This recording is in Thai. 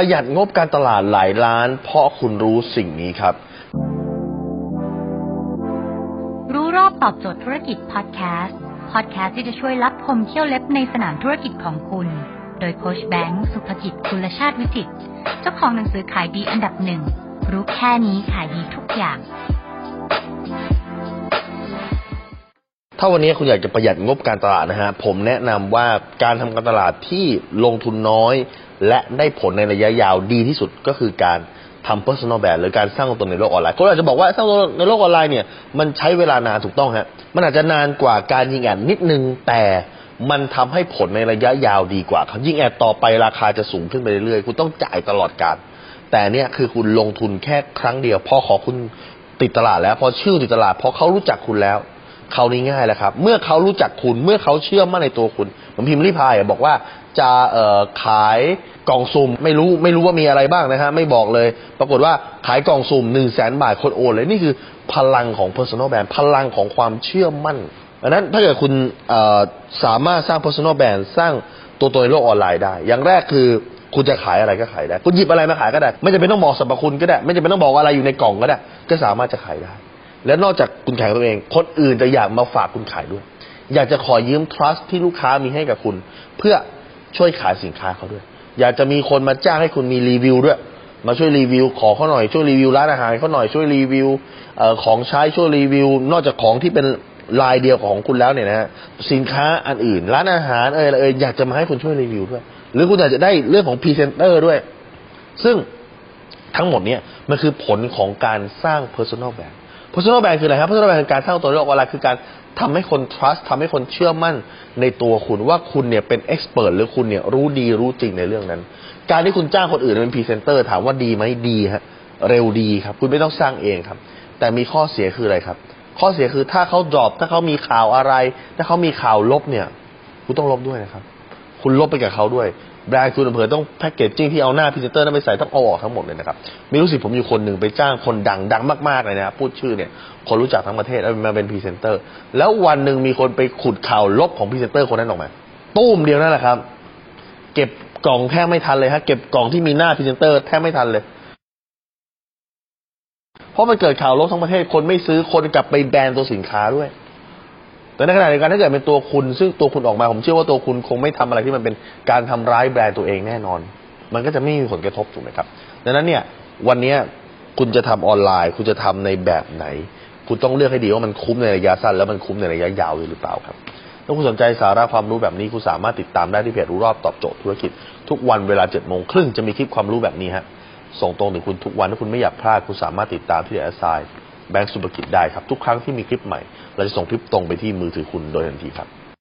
ประหยัดงบการตลาดหลายล้าน เพราะคุณรู้สิ่งนี้ครับ รู้รอบตอบโจทย์ธุรกิจพอดแคสต์พอดแคสต์ที่จะช่วยรับพมเที่ยวเล็บในสนามธุรกิจของคุณ โดยโคชแบงค์สุภกิจคุณชาติวิจิตเจ้าของหนังสือขายดีอันดับหนึ่งรู้แค่นี้ขายดีทุกอย่าง ถ้าวันนี้คุณอยากจะประหยัดงบการตลาดนะฮะผมแนะนำว่าการทำการตลาดที่ลงทุนน้อย และได้ผลในระยะยาวดีที่สุดก็คือการทำ personal brand หรือการสร้างตัวตนในโลกออนไลน์คนอาจจะบอกว่าสร้างตัวตนในโลกออนไลน์เนี่ยมันใช้เวลานานถูกต้องฮะมันอาจจะนานกว่าการยิงแอดนิดนึงแต่มันทำให้ผลในระยะยาวดีกว่าครับยิงแอดต่อไปราคาจะสูงขึ้นไปเรื่อยๆคุณต้องจ่ายตลอดการ แต่เนี่ยคือคุณลงทุนแค่ครั้งเดียวพอขอคุณติดตลาดแล้ว พอชื่อติดตลาดพอเขารู้จักคุณแล้ว เขานี้ง่ายแล้วครับ เมื่อเขารู้จักคุณ เมื่อเขาเชื่อมั่นในตัวคุณผมพิมพ์รีพายบอกว่าจะเออขายกล่องสุ่มไม่รู้ไม่รู้ว่ามีอะไรบ้างนะฮะไม่บอกเลย ปรากฏว่าขายกล่องสุ่มหนึ่งแสนบาทคนโอนเลยนี่คือพลังของ personal brand พลังของความเชื่อมั่นดังนั้นถ้าเกิดคุณสามารถสร้าง personal brand สร้างตัวตนในโลกออนไลน์ได้ อย่างแรกคือคุณจะขายอะไรก็ขายได้ คุณหยิบอะไรมาขายก็ได้ ไม่จำเป็นต้องบอกสรรพคุณก็ได้ ไม่จำเป็นต้องบอกอะไรอยู่ในกล่องก็ได้ ก็สามารถจะขายได้ และนอกจากคุณขายตัวเอง คนอื่นจะอยากมาฝากคุณขายด้วย อยากจะขอยืม trust ที่ลูกค้ามีให้กับคุณ เพื่อช่วยขายสินค้าเขาด้วย อยากจะมีคนมาจ้างให้คุณมีรีวิวด้วย มาช่วยรีวิว ขอเขาหน่อยช่วยรีวิวร้านอาหารเขาหน่อยช่วยรีวิวออของใช้ช่วยรีวิว นอกจากของที่เป็นลายเดียวของคุณแล้วเนี่ยนะฮะสินค้าอันอื่น ร้านอาหารเออเอออยากจะมาให้คุณช่วยรีวิวด้วย หรือคุณอาจจะได้เรื่องของพรีเซนเตอร์ด้วย ซึ่งทั้งหมดเนี่ยมันคือผลของการสร้าง personal brand personal brand คืออะไรครับ personal brand คือการสร้างตัวโลกออนไลน์คือการทำให้คน trust ทำให้คนเชื่อมั่นในตัวคุณว่าคุณเนี่ยเป็น expert หรือคุณเนี่ยรู้ดีรู้จริงในเรื่องนั้น การที่คุณจ้างคนอื่นเป็นพรีเซนเตอร์ถามว่าดีไหมดีฮะเร็วดีครับ คุณไม่ต้องสร้างเองครับ แต่มีข้อเสียคืออะไรครับ ข้อเสียคือถ้าเขา drop ถ้าเขามีข่าวอะไร ถ้าเขามีข่าวลบเนี่ย คุณต้องลบด้วยนะครับ คุณลบไปกับเขาด้วย แบรนด์คุณอำเภอต้องแพ็กเกจจิ้งที่เอาหน้าพรีเซนเตอร์นั้นไปใส่ต้องเอาออกทั้งหมดเลยนะครับ มีลูกศิษย์ผมอยู่คนหนึ่งไปจ้างคนดังดังมากๆเลยนะครับพูดชื่อเนี่ย คนรู้จักทั้งประเทศเอามาเป็นพรีเซนเตอร์ แล้ววันหนึ่งมีคนไปขุดข่าวลบของพรีเซนเตอร์คนนั้นออกมาตู้มเดียวนั่นแหละครับ เก็บกล่องแทบไม่ทันเลยฮะเก็บกล่องที่มีหน้าพรีเซนเตอร์แทบไม่ทันเลยเพราะมันเกิดข่าวลบทั้งประเทศคนไม่ซื้อคนกลับไปแบนตัวสินค้าด้วย แต่ในขณะเดียวกันถ้าเกิดเป็นตัวคุณ ซึ่งตัวคุณออกมาผมเชื่อว่าตัวคุณคงไม่ทำอะไรที่มันเป็นการทำร้ายแบรนด์ตัวเองแน่นอน มันก็จะไม่มีผลกระทบถูกไหมครับดังนั้นเนี่ยวันนี้คุณจะทำออนไลน์ คุณจะทำในแบบไหน คุณต้องเลือกให้ดีว่ามันคุ้มในระยะสั้น แล้วมันคุ้มในระยะยาวหรือเปล่าครับถ้าคุณสนใจสาระความรู้แบบนี้คุณสามารถติดตามได้ที่เพจรู้รอบตอบโจทย์ธุรกิจ ทุกวันเวลาเจ็ดโมงครึ่งจะมีคลิปความรู้แบบนี้ฮะส่งตรงถึงคุณทุกวันถ้าคุณไม่อยากพลาดคุณสามารถติดตามที่แอสไซน์ แบงก์สุภกิจได้ครับ ทุกครั้งที่มีคลิปใหม่ เราจะส่งคลิปตรงไปที่มือถือคุณโดยทันทีครับ